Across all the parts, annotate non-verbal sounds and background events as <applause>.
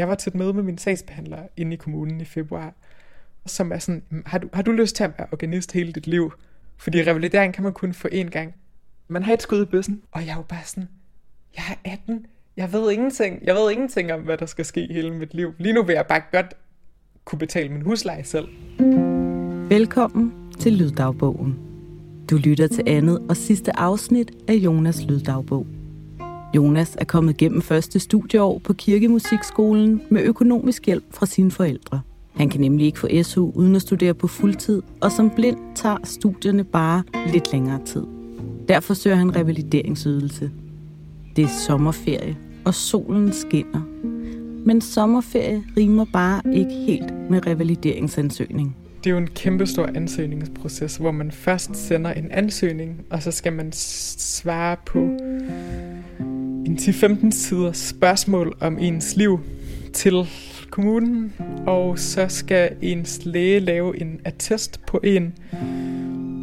Jeg var til et møde med min sagsbehandler inde i kommunen i februar, som er sådan, hm, har du, har du lyst til at være organist hele dit liv? Fordi revalidering kan man kun få én gang. Man har et skud i bøssen, og jeg er jo bare sådan, jeg er 18, jeg ved ingenting. Jeg ved ingenting om, hvad der skal ske hele mit liv. Lige nu vil jeg bare godt kunne betale min husleje selv. Velkommen til Lyddagbogen. Du lytter til andet og sidste afsnit af Jonas Lyddagbog. Jonas er kommet gennem første studieår på Kirkemusikskolen med økonomisk hjælp fra sine forældre. Han kan nemlig ikke få SU uden at studere på fuldtid, og som blind tager studierne bare lidt længere tid. Derfor søger han revalideringsydelse. Det er sommerferie, og solen skinner. Men sommerferie rimer bare ikke helt med revalideringsansøgning. Det er jo en kæmpestor ansøgningsproces, hvor man først sender en ansøgning, og så skal man svare på en 10-15 sider spørgsmål om ens liv til kommunen, og så skal ens læge lave en attest på en,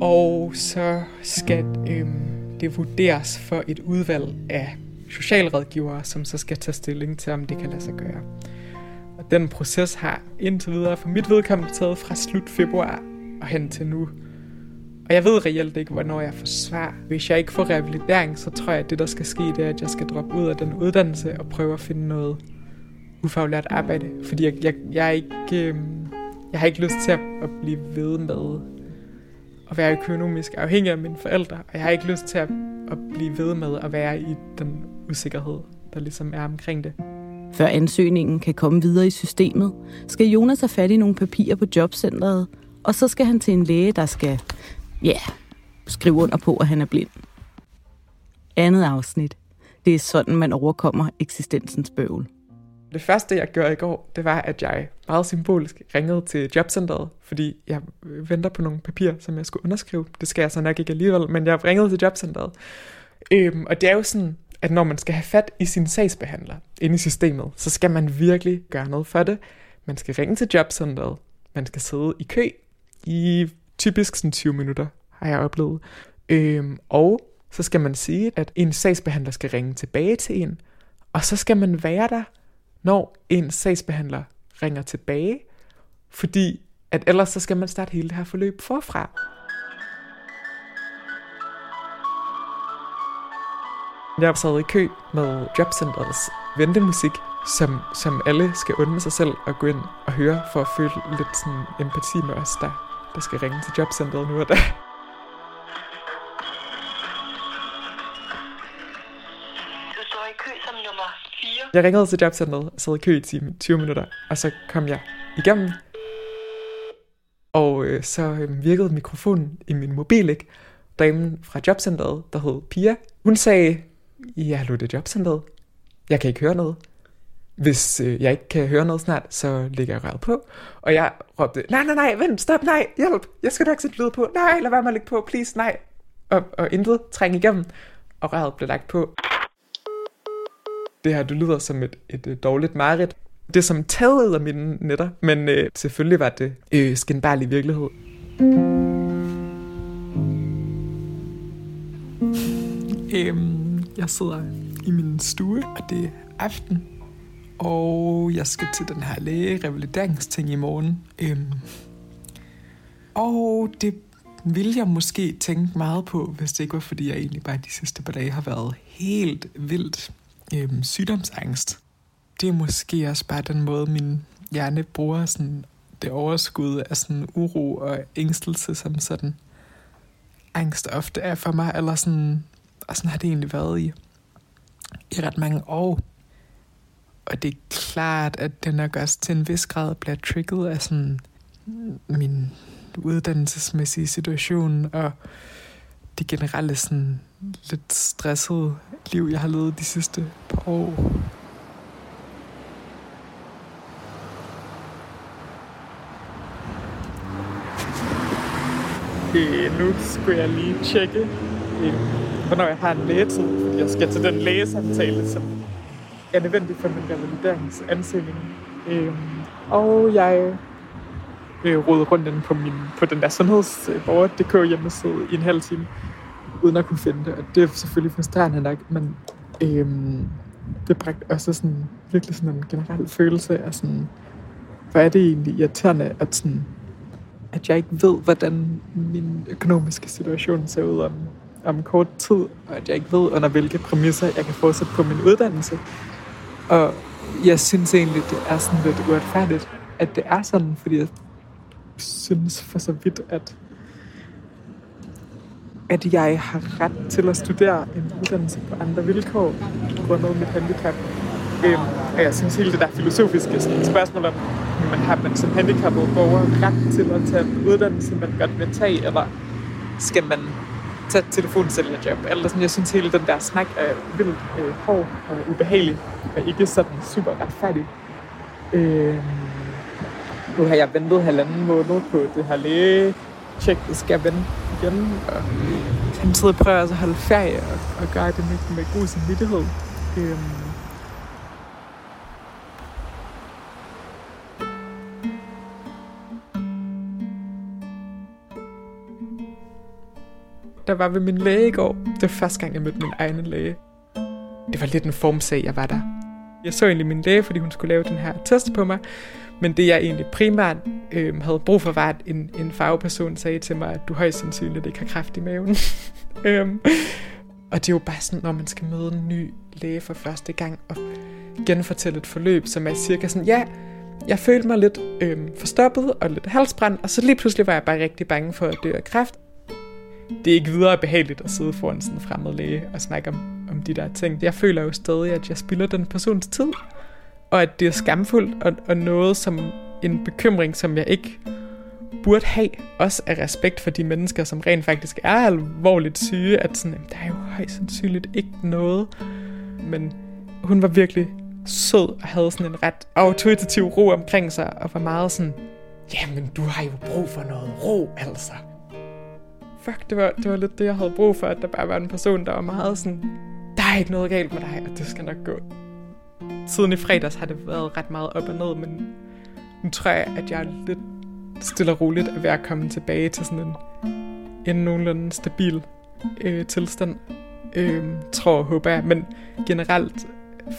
og så skal øhm, det vurderes for et udvalg af socialrådgivere, som så skal tage stilling til, om det kan lade sig gøre. Og den proces har indtil videre for mit vedkommende taget fra slut februar og hen til nu. Og jeg ved reelt ikke, hvornår jeg får svar. Hvis jeg ikke får revalidering, så tror jeg, at det, der skal ske, det er, at jeg skal droppe ud af den uddannelse og prøve at finde noget ufaglært arbejde. Fordi jeg, jeg, jeg, er ikke, øh, jeg har ikke lyst til at, at blive ved med at være økonomisk afhængig af mine forældre. Og jeg har ikke lyst til at, at blive ved med at være i den usikkerhed, der ligesom er omkring det. Før ansøgningen kan komme videre i systemet, skal Jonas have fat i nogle papirer på jobcentret, og så skal han til en læge, der skal, ja, yeah, skrive under på, at han er blind. Andet afsnit. Det er sådan, man overkommer eksistensens bøvl. Det første, jeg gjorde i går, det var, at jeg meget symbolisk ringede til jobcentret, fordi jeg venter på nogle papirer, som jeg skulle underskrive. Det skal jeg så nok ikke alligevel, men jeg ringede til jobcentret. Øhm, og det er jo sådan, at når man skal have fat i sin sagsbehandler inde i systemet, så skal man virkelig gøre noget for det. Man skal ringe til jobcentret. Man skal sidde i kø i typisk sådan 20 minutter, har jeg oplevet. Øhm, og så skal man sige, at en sagsbehandler skal ringe tilbage til en, og så skal man være der, når en sagsbehandler ringer tilbage, fordi at ellers så skal man starte hele det her forløb forfra. Jeg sad i kø med Jobcentrets ventemusik, som, som alle skal undre sig selv at gå ind og høre for at føle lidt sådan empati med os, der, der skal ringe til Jobcentret nu og da. Du står i kø som nummer 4. Jeg ringede til Jobcentret og sad i kø i 10, 20 minutter, og så kom jeg igennem. Og øh, så øh, virkede mikrofonen i min mobil ikke. Damen fra Jobcentret, der hed Pia, hun sagde, Ja, hallo, det er jobcentret. Jeg kan ikke høre noget. Hvis øh, jeg ikke kan høre noget snart, så lægger jeg røret på. Og jeg råbte, nej, nej, nej, vent, stop, nej, hjælp. Jeg skal nok sætte lyd på. Nej, lad være med at lægge på, please, nej. Og, og intet træng igennem. Og røret blev lagt på. Det her, det lyder som et, et, et dårligt mareridt. Det er som taget af mine netter, men øh, selvfølgelig var det øh, skinbarlig virkelighed. Øhm, jeg sidder i min stue, og det er aften. Og jeg skal til den her lægerevalideringsting i morgen. Øhm, og det ville jeg måske tænke meget på, hvis det ikke var, fordi jeg egentlig bare de sidste par dage har været helt vildt øhm, sygdomsangst. Det er måske også bare den måde, min hjerne bruger sådan det overskud af sådan uro og ængstelse, som sådan angst ofte er for mig, eller sådan og sådan har det egentlig været i, i ret mange år. Og det er klart, at det nok også til en vis grad bliver trigget af sådan min uddannelsesmæssige situation og det generelle sådan lidt stressede liv, jeg har levet de sidste par år. Øh, nu skulle jeg lige tjekke, øh, hvornår jeg har en lægetid, jeg skal til den lægesamtale, som er nødvendig for min revalideringsansøgning. Øh, og jeg øh, rodede rundt inde på, min, på den der sundhedsborger.dk hjemmeside i en halv time, uden at kunne finde det. Og det er selvfølgelig frustrerende nok, men øh, det bragte også sådan, virkelig sådan en generel følelse af sådan, hvor er det egentlig irriterende, at, sådan, at jeg ikke ved, hvordan min økonomiske situation ser ud om, om kort tid, og at jeg ikke ved, under hvilke præmisser jeg kan fortsætte på min uddannelse. Og jeg synes egentlig, det er sådan lidt uretfærdigt, at det er sådan, fordi jeg synes for så vidt, at at jeg har ret til at studere en uddannelse på andre vilkår, grundet mit handicap. Øhm, og jeg synes hele det der filosofiske sådan, spørgsmål om, man har man som handicappet borger ret til at tage en uddannelse, man godt vil tage, eller skal man tage telefonsælgerjob? Eller sådan, jeg synes hele den der snak er vildt øh, hård og ubehagelig, og ikke sådan super retfærdig. Øh, nu har jeg ventet halvanden måned på det her læge tjek, det skal jeg vende igen. Og samtidig prøver jeg altså at holde ferie og, og gøre det med, med god samvittighed. Øhm. Der var ved min læge i går. Det var første gang, jeg mødte min egen læge. Det var lidt en formsag, jeg var der. Jeg så egentlig min læge, fordi hun skulle lave den her test på mig. Men det jeg egentlig primært øh, havde brug for, var, at en, en fagperson sagde til mig, at du højst sandsynligt ikke har kræft i maven. <laughs> øhm, og det er jo bare sådan, når man skal møde en ny læge for første gang, og genfortælle et forløb, som er cirka sådan, ja, jeg følte mig lidt øh, forstoppet og lidt halsbrændt, og så lige pludselig var jeg bare rigtig bange for at dø af kræft. Det er ikke videre behageligt at sidde foran sådan en fremmed læge og snakke om, om de der ting. Jeg føler jo stadig, at jeg spilder den persons tid og at det er skamfuldt, og, og noget som en bekymring, som jeg ikke burde have, også af respekt for de mennesker, som rent faktisk er alvorligt syge, at sådan, der er jo højst sandsynligt ikke noget. Men hun var virkelig sød og havde sådan en ret autoritativ ro omkring sig, og var meget sådan, jamen du har jo brug for noget ro, altså. Fuck, det var, det var lidt det, jeg havde brug for, at der bare var en person, der var meget sådan, der er ikke noget galt med dig, og det skal nok gå siden i fredags har det været ret meget op og ned, men nu tror jeg, at jeg er lidt stille og roligt er ved at komme tilbage til sådan en, en nogenlunde stabil øh, tilstand. Øh, tror og håber jeg. Men generelt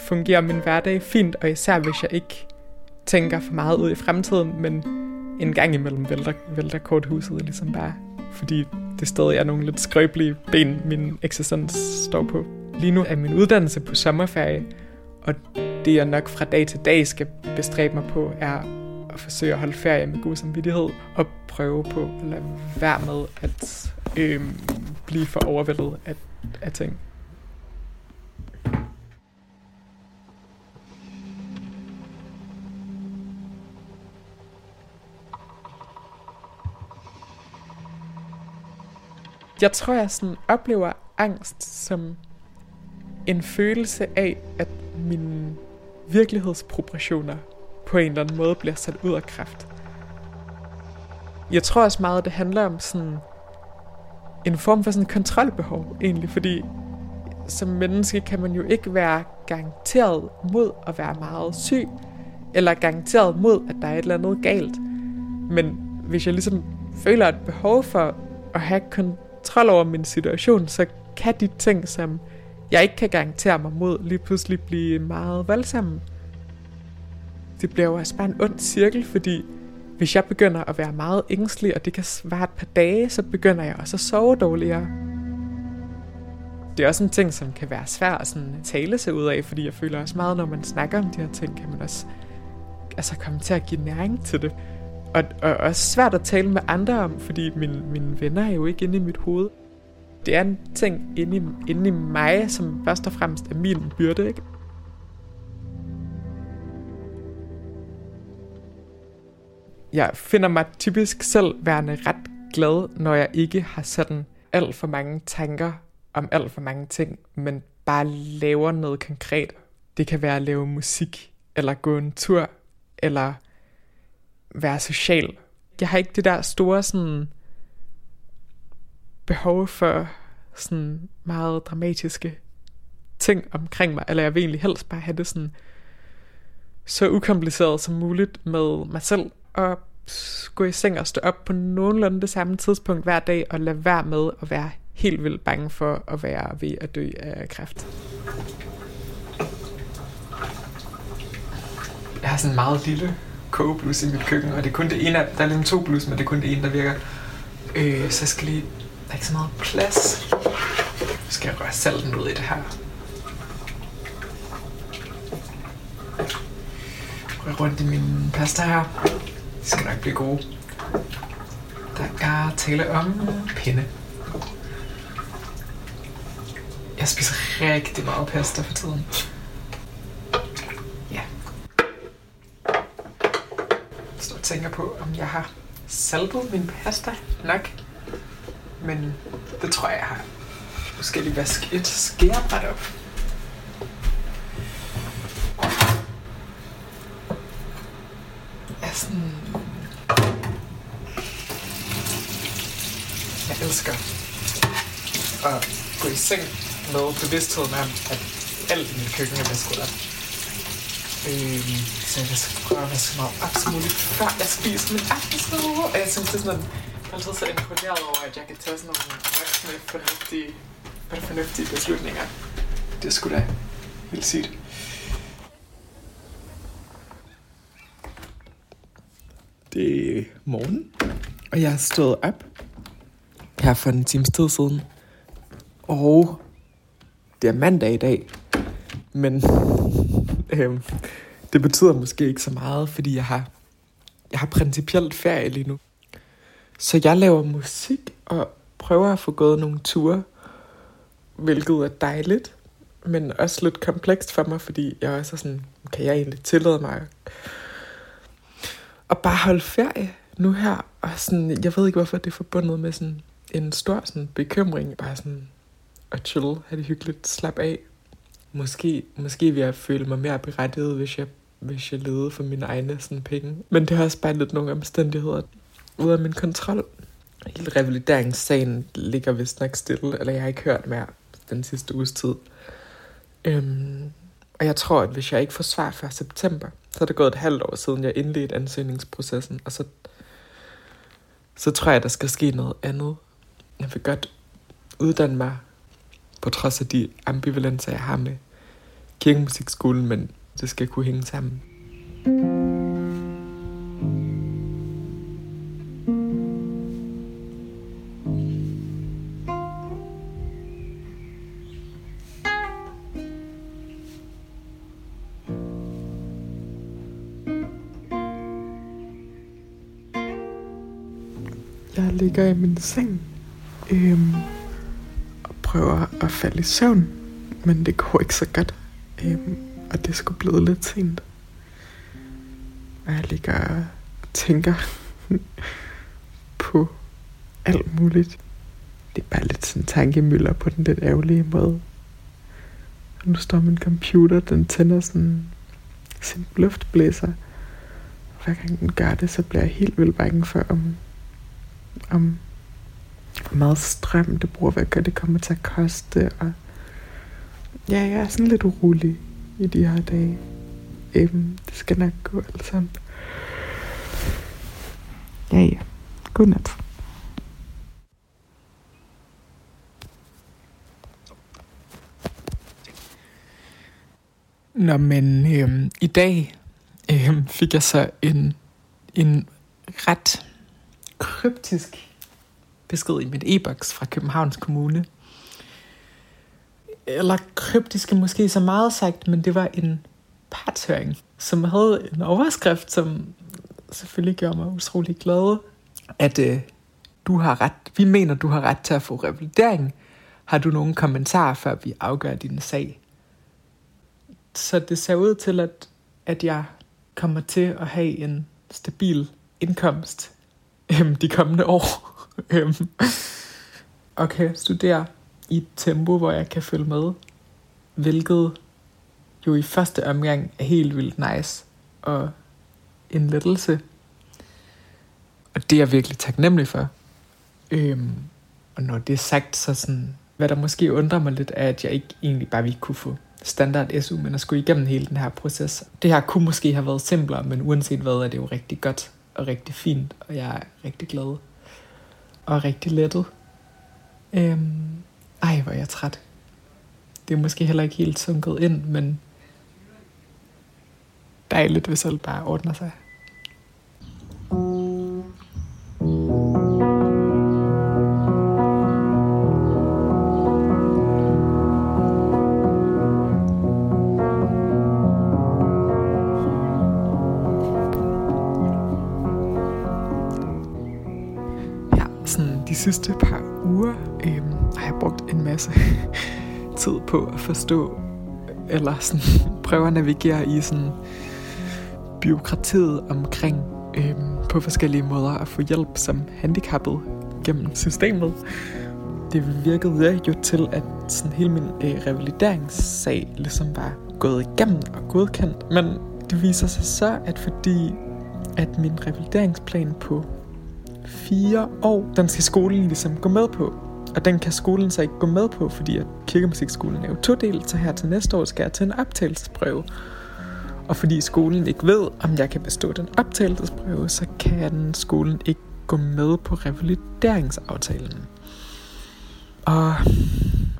fungerer min hverdag fint, og især hvis jeg ikke tænker for meget ud i fremtiden, men en gang imellem vælter, vælter korthuset ligesom bare, fordi det stadig er nogle lidt skrøbelige ben, min eksistens står på. Lige nu er min uddannelse på sommerferie, og det jeg nok fra dag til dag skal bestræbe mig på, er at forsøge at holde ferie med god samvittighed, og prøve på at lade være med at øh, blive for overvældet af, af ting. Jeg tror, jeg sådan oplever angst som en følelse af, at mine virkelighedsproportioner på en eller anden måde bliver sat ud af kraft. Jeg tror også meget, at det handler om sådan en form for sådan kontrolbehov egentlig, fordi som menneske kan man jo ikke være garanteret mod at være meget syg, eller garanteret mod, at der er et eller andet galt. Men hvis jeg ligesom føler et behov for at have kontrol over min situation, så kan de ting, som jeg ikke kan garantere mig mod, lige pludselig blive meget voldsomme. Det bliver jo også bare en ond cirkel, fordi hvis jeg begynder at være meget ængstelig, og det kan svare et par dage, så begynder jeg også at sove dårligere. Det er også en ting, som kan være svær at sådan tale sig ud af, fordi jeg føler også meget, når man snakker om de her ting, kan man også altså komme til at give næring til det. Og, og også svært at tale med andre om, fordi mine, mine venner er jo ikke inde i mit hoved det er en ting inde i, inde i mig, som først og fremmest er min byrde, ikke? Jeg finder mig typisk selv værende ret glad, når jeg ikke har sådan alt for mange tanker om alt for mange ting, men bare laver noget konkret. Det kan være at lave musik, eller gå en tur, eller være social. Jeg har ikke det der store sådan behov for sådan meget dramatiske ting omkring mig, eller jeg vil egentlig helst bare have det sådan så ukompliceret som muligt med mig selv, og gå i seng og stå op på nogenlunde det samme tidspunkt hver dag, og lade være med at være helt vildt bange for at være ved at dø af kræft. Jeg har sådan en meget lille kogeblus i mit køkken, og det er kun det ene af, der er ligesom to blus, men det er kun det ene, der virker. Øh, så jeg skal lige, der er ikke så meget plads. Nu skal jeg røre salten ud i det her. Rør rundt i min pasta her. Det skal nok blive gode. Der er tale om pinde. Jeg spiser rigtig meget pasta for tiden. Ja. Jeg står og tænker på, om jeg har saltet min pasta nok. Men det tror jeg, jeg har. Nu skal jeg lige vaske et skærebræt op. Jeg er sådan... Jeg elsker at gå i seng med bevidstheden om, at alt i mit køkken er vasket op. Øhm, så jeg skal prøve at være så meget absolut før jeg spiser min aftensmad. Og jeg synes, det er sådan, jeg er altid så imponeret over, at jeg kan tage sådan nogle voksne, fornuftige, fornuftige beslutninger. Det skulle da helt sygt. Det er morgen, og jeg er stået op her for en times tid siden. Og det er mandag i dag, men <laughs> øhm, det betyder måske ikke så meget, fordi jeg har, jeg har principielt ferie lige nu. Så jeg laver musik og prøver at få gået nogle ture, hvilket er dejligt, men også lidt komplekst for mig, fordi jeg også er sådan, kan jeg egentlig tillade mig at bare holde ferie nu her, og sådan, jeg ved ikke, hvorfor det er forbundet med sådan en stor sådan bekymring, bare sådan at chill, have det hyggeligt, slappe af. Måske, måske vil jeg føle mig mere berettiget, hvis jeg, hvis jeg levede for mine egne sådan, penge. Men det har også bare lidt nogle omstændigheder ud af min kontrol. Hele revalideringssagen ligger vist nok stille, eller jeg har ikke hørt mere den sidste uges tid. Øhm, og jeg tror, at hvis jeg ikke får svar før september, så er det gået et halvt år siden, jeg indledte ansøgningsprocessen, og så, så tror jeg, der skal ske noget andet. Jeg vil godt uddanne mig på trods af de ambivalenser, jeg har med kirkemusikskolen, men det skal kunne hænge sammen. Jeg ligger i min seng øhm, og prøver at falde i søvn, men det går ikke så godt. Øhm, og det skulle blive lidt sent. Og jeg ligger og tænker <laughs> på alt muligt. Det er bare lidt sådan tankemøller på den lidt ærgerlige måde. Og nu står min computer, den tænder sådan sin luftblæser. Og hver gang den gør det, så bliver jeg helt vildt bange for, om, om hvor meget strøm det bruger, hvad det kommer til at koste. Og ja, jeg er sådan lidt urolig i de her dage. Øhm, det skal nok gå alt sammen. Ja, ja. Godnat. Nå, men øhm, i dag øhm, fik jeg så en, en ret kryptisk besked i mit e-boks fra Københavns Kommune. Eller kryptiske måske så meget sagt, men det var en partshøring, som havde en overskrift, som selvfølgelig gjorde mig utrolig glad. At øh, du har ret, vi mener, du har ret til at få revalidering. Har du nogle kommentarer, før vi afgør din sag? Så det ser ud til, at, at jeg kommer til at have en stabil indkomst <laughs> øhm, de kommende år. <laughs> øhm, og kan studere i et tempo, hvor jeg kan følge med. Hvilket jo i første omgang er helt vildt nice og en lettelse. Og det er jeg virkelig taknemmelig for. Øhm, og når det er sagt, så sådan, hvad der måske undrer mig lidt, er, at jeg ikke egentlig bare ville kunne få standard SU, men at skulle igennem hele den her proces. Det her kunne måske have været simplere, men uanset hvad, er det jo rigtig godt og rigtig fint, og jeg er rigtig glad og rigtig lettet. Øhm, ej, hvor er jeg træt. Det er måske heller ikke helt sunket ind, men dejligt, hvis alt bare ordner sig. På at forstå, eller sådan <laughs> prøve at navigere i sådan byråkratiet omkring øhm, på forskellige måder at få hjælp som handicappet gennem systemet. Det virkede jo til, at sådan hele min øh, revalideringssag ligesom var gået igennem og godkendt, men det viser sig så, at fordi at min revalideringsplan på fire år, den skal skolen ligesom gå med på. Og den kan skolen så ikke gå med på, fordi at kirkemusikskolen er jo todelt, så her til næste år skal jeg til en optagelsesprøve. Og fordi skolen ikke ved, om jeg kan bestå den optagelsesprøve, så kan skolen ikke gå med på revalideringsaftalen. Og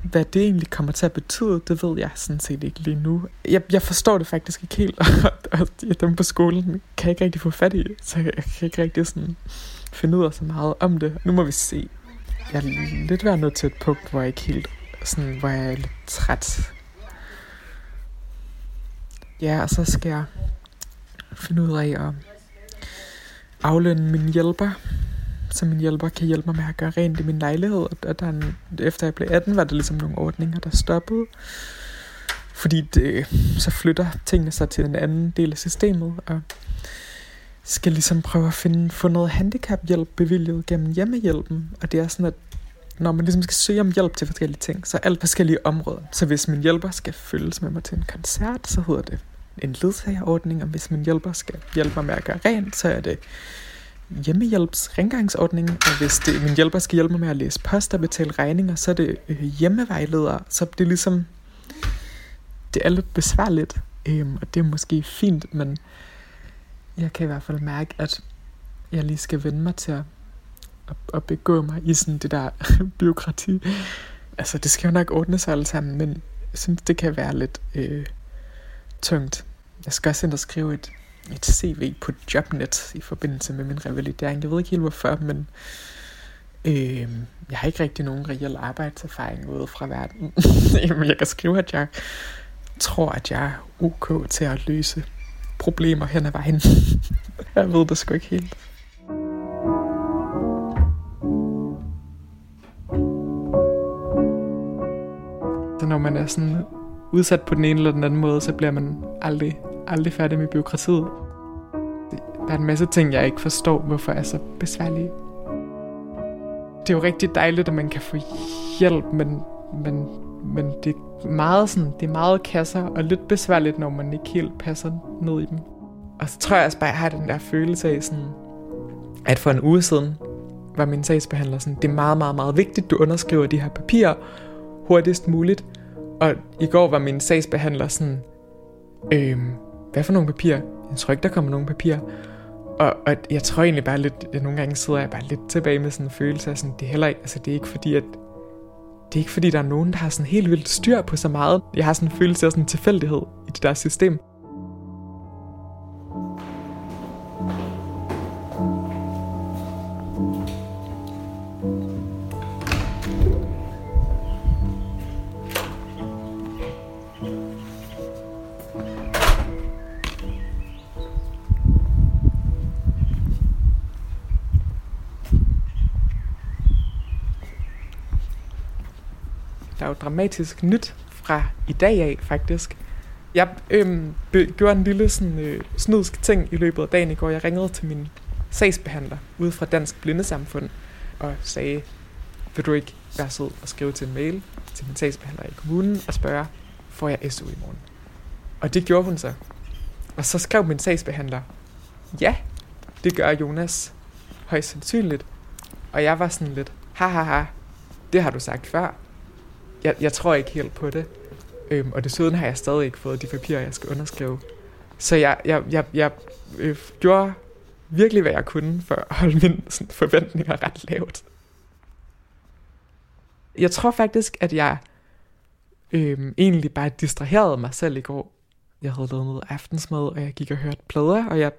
hvad det egentlig kommer til at betyde, det ved jeg sådan set ikke lige nu. Jeg, jeg forstår det faktisk ikke helt, <laughs> og dem på skolen kan jeg ikke rigtig få fat i, så jeg kan ikke rigtig sådan finde ud af så meget om det. Nu må vi se. Jeg er lidt ved at nå til et punkt, hvor jeg ikke helt sådan, hvor jeg er lidt træt. Ja, og så skal jeg finde ud af at aflønne min hjælper, så min hjælper kan hjælpe mig med at gøre rent i min lejlighed. Og der en, efter jeg blev 18, var det ligesom nogle ordninger, der stoppede. Fordi det, så flytter tingene sig til en anden del af systemet, og skal ligesom prøve at finde, få noget handicaphjælp bevilget gennem hjemmehjælpen. Og det er sådan, at når man ligesom skal søge om hjælp til forskellige ting, så er alt forskellige områder. Så hvis min hjælper skal følges med mig til en koncert, så hedder det en ledsagerordning, og hvis min hjælper skal hjælpe mig med at gøre rent, så er det hjemmehjælpsrengangsordning, og hvis det, min hjælper skal hjælpe mig med at læse post og betale regninger, så er det øh, hjemmevejleder, så det er ligesom, det er lidt besværligt, øhm, og det er måske fint, men jeg kan i hvert fald mærke, at jeg lige skal vende mig til at, at, at begå mig i sådan det der <laughs> byråkrati. Altså, det skal jo nok ordne sig alle sammen, men jeg synes, det kan være lidt øh, tungt. Jeg skal også ind og skrive et, et CV på Jobnet i forbindelse med min revalidering. Jeg ved ikke helt hvorfor, men øh, jeg har ikke rigtig nogen reel arbejdserfaring ude fra verden. <laughs> jeg kan skrive, at jeg tror, at jeg er ok til at løse problemer hen ad vejen. <laughs> jeg ved det sgu ikke helt. Så når man er sådan udsat på den ene eller den anden måde, så bliver man aldrig, aldrig færdig med byråkratiet. Der er en masse ting, jeg ikke forstår, hvorfor er så besværlige. Det er jo rigtig dejligt, at man kan få hjælp, men, men, men det meget sådan, det er meget kasser og lidt besværligt, når man ikke helt passer ned i dem. Og så tror jeg også bare, at jeg har den der følelse af sådan, at for en uge siden var min sagsbehandler sådan, det er meget, meget, meget vigtigt, du underskriver de her papirer hurtigst muligt. Og i går var min sagsbehandler sådan, øhm, hvad for nogle papirer? Jeg tror ikke, der kommer nogen papirer. Og, og jeg tror egentlig bare lidt, jeg nogle gange sidder jeg bare lidt tilbage med sådan en følelse af sådan, det er heller ikke, altså det er ikke fordi, at det er ikke fordi, der er nogen, der har sådan helt vildt styr på så meget. Jeg har sådan en følelse af sådan en tilfældighed i det der system. Dramatisk nyt fra i dag af, faktisk. Jeg øhm, gjorde en lille sådan, øh, snudsk ting i løbet af dagen i går. Jeg ringede til min sagsbehandler ude fra Dansk Blindesamfund og sagde, vil du ikke være sød og skrive til en mail til min sagsbehandler i kommunen og spørge, får jeg SU i morgen? Og det gjorde hun så. Og så skrev min sagsbehandler, ja, det gør Jonas højst sandsynligt. Og jeg var sådan lidt, ha ha ha, det har du sagt før jeg, jeg tror ikke helt på det. Øhm, og desuden har jeg stadig ikke fået de papirer, jeg skal underskrive. Så jeg, jeg, jeg, jeg øh, gjorde virkelig, hvad jeg kunne for at holde mine sådan, forventninger ret lavt. Jeg tror faktisk, at jeg øhm, egentlig bare distraherede mig selv i går. Jeg havde lavet noget aftensmad, og jeg gik og hørte plader, og jeg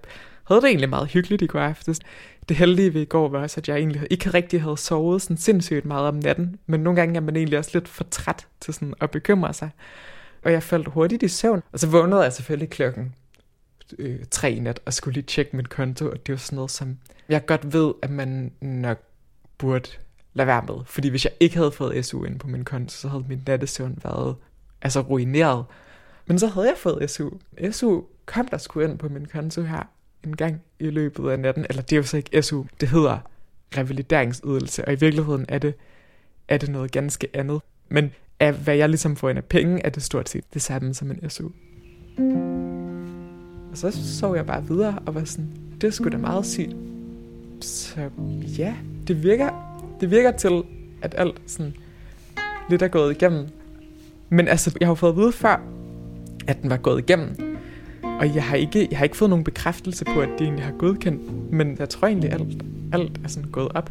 havde det egentlig meget hyggeligt i går aftes. Det heldige ved i går var også, at jeg egentlig ikke rigtig havde sovet sådan sindssygt meget om natten, men nogle gange er man egentlig også lidt for træt til sådan at bekymre sig. Og jeg faldt hurtigt i søvn, og så vågnede jeg selvfølgelig klokken øh, tre i nat og skulle lige tjekke min konto, og det var sådan noget, som jeg godt ved, at man nok burde lade være med. Fordi hvis jeg ikke havde fået SU ind på min konto, så havde min nattesøvn været altså ruineret. Men så havde jeg fået SU. SU kom der skulle ind på min konto her en gang i løbet af natten. Eller det er jo så ikke SU, det hedder revalideringsydelse, og i virkeligheden er det, er det noget ganske andet. Men af hvad jeg ligesom får ind af penge, er det stort set det samme som en SU. Og så så jeg bare videre og var sådan, det skulle sgu da meget sygt. Så ja, det virker, det virker til, at alt sådan lidt er gået igennem. Men altså, jeg har fået at vide før, at den var gået igennem. Og jeg har ikke, jeg har ikke fået nogen bekræftelse på, at det egentlig har godkendt. Men jeg tror egentlig, alt, alt er sådan gået op.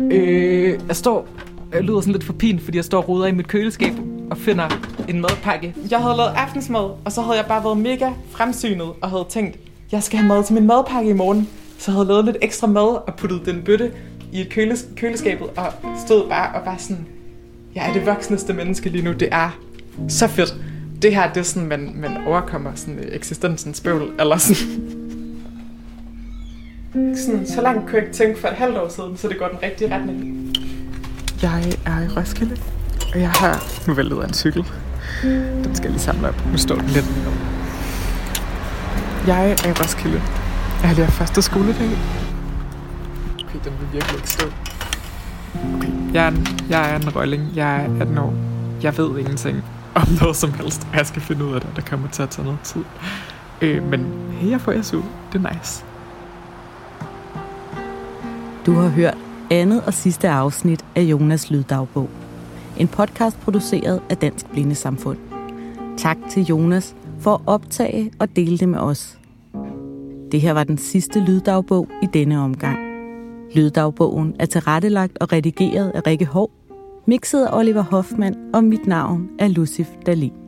Øh, jeg står jeg lyder sådan lidt for pin, fordi jeg står og roder i mit køleskab og finder en madpakke. Jeg havde lavet aftensmad, og så havde jeg bare været mega fremsynet og havde tænkt, jeg skal have mad til min madpakke i morgen. Så jeg havde lavet lidt ekstra mad og puttet den bøtte i et køles- køleskabet og stod bare og var sådan, jeg er det voksneste menneske lige nu. Det er så fedt. Det her, det er sådan, man, man overkommer sådan eksistensens bøvl, eller sådan. sådan. Så langt kunne jeg ikke tænke for et halvt år siden, så det går den rigtige retning. Jeg er i Roskilde, og jeg har nu væltet af en cykel. Den skal jeg lige samle op. Nu står den lidt. Jeg er i Roskilde. Jeg har lige første skoledag. Okay, den vil virkelig ikke stå. Okay, jeg er en, jeg er en rølling. Jeg er 18 år. Jeg ved ingenting om noget som helst, jeg skal finde ud af det, der kommer til at tage noget tid. Øh, men hey, jeg får SU. Det er nice. Du har hørt andet og sidste afsnit af Jonas Lyddagbog. En podcast produceret af Dansk Blindesamfund. Tak til Jonas for at optage og dele det med os. Det her var den sidste lyddagbog i denne omgang. Lyddagbogen er tilrettelagt og redigeret af Rikke Hov, mixet af Oliver Hoffmann, og mit navn er Lucif Dalin.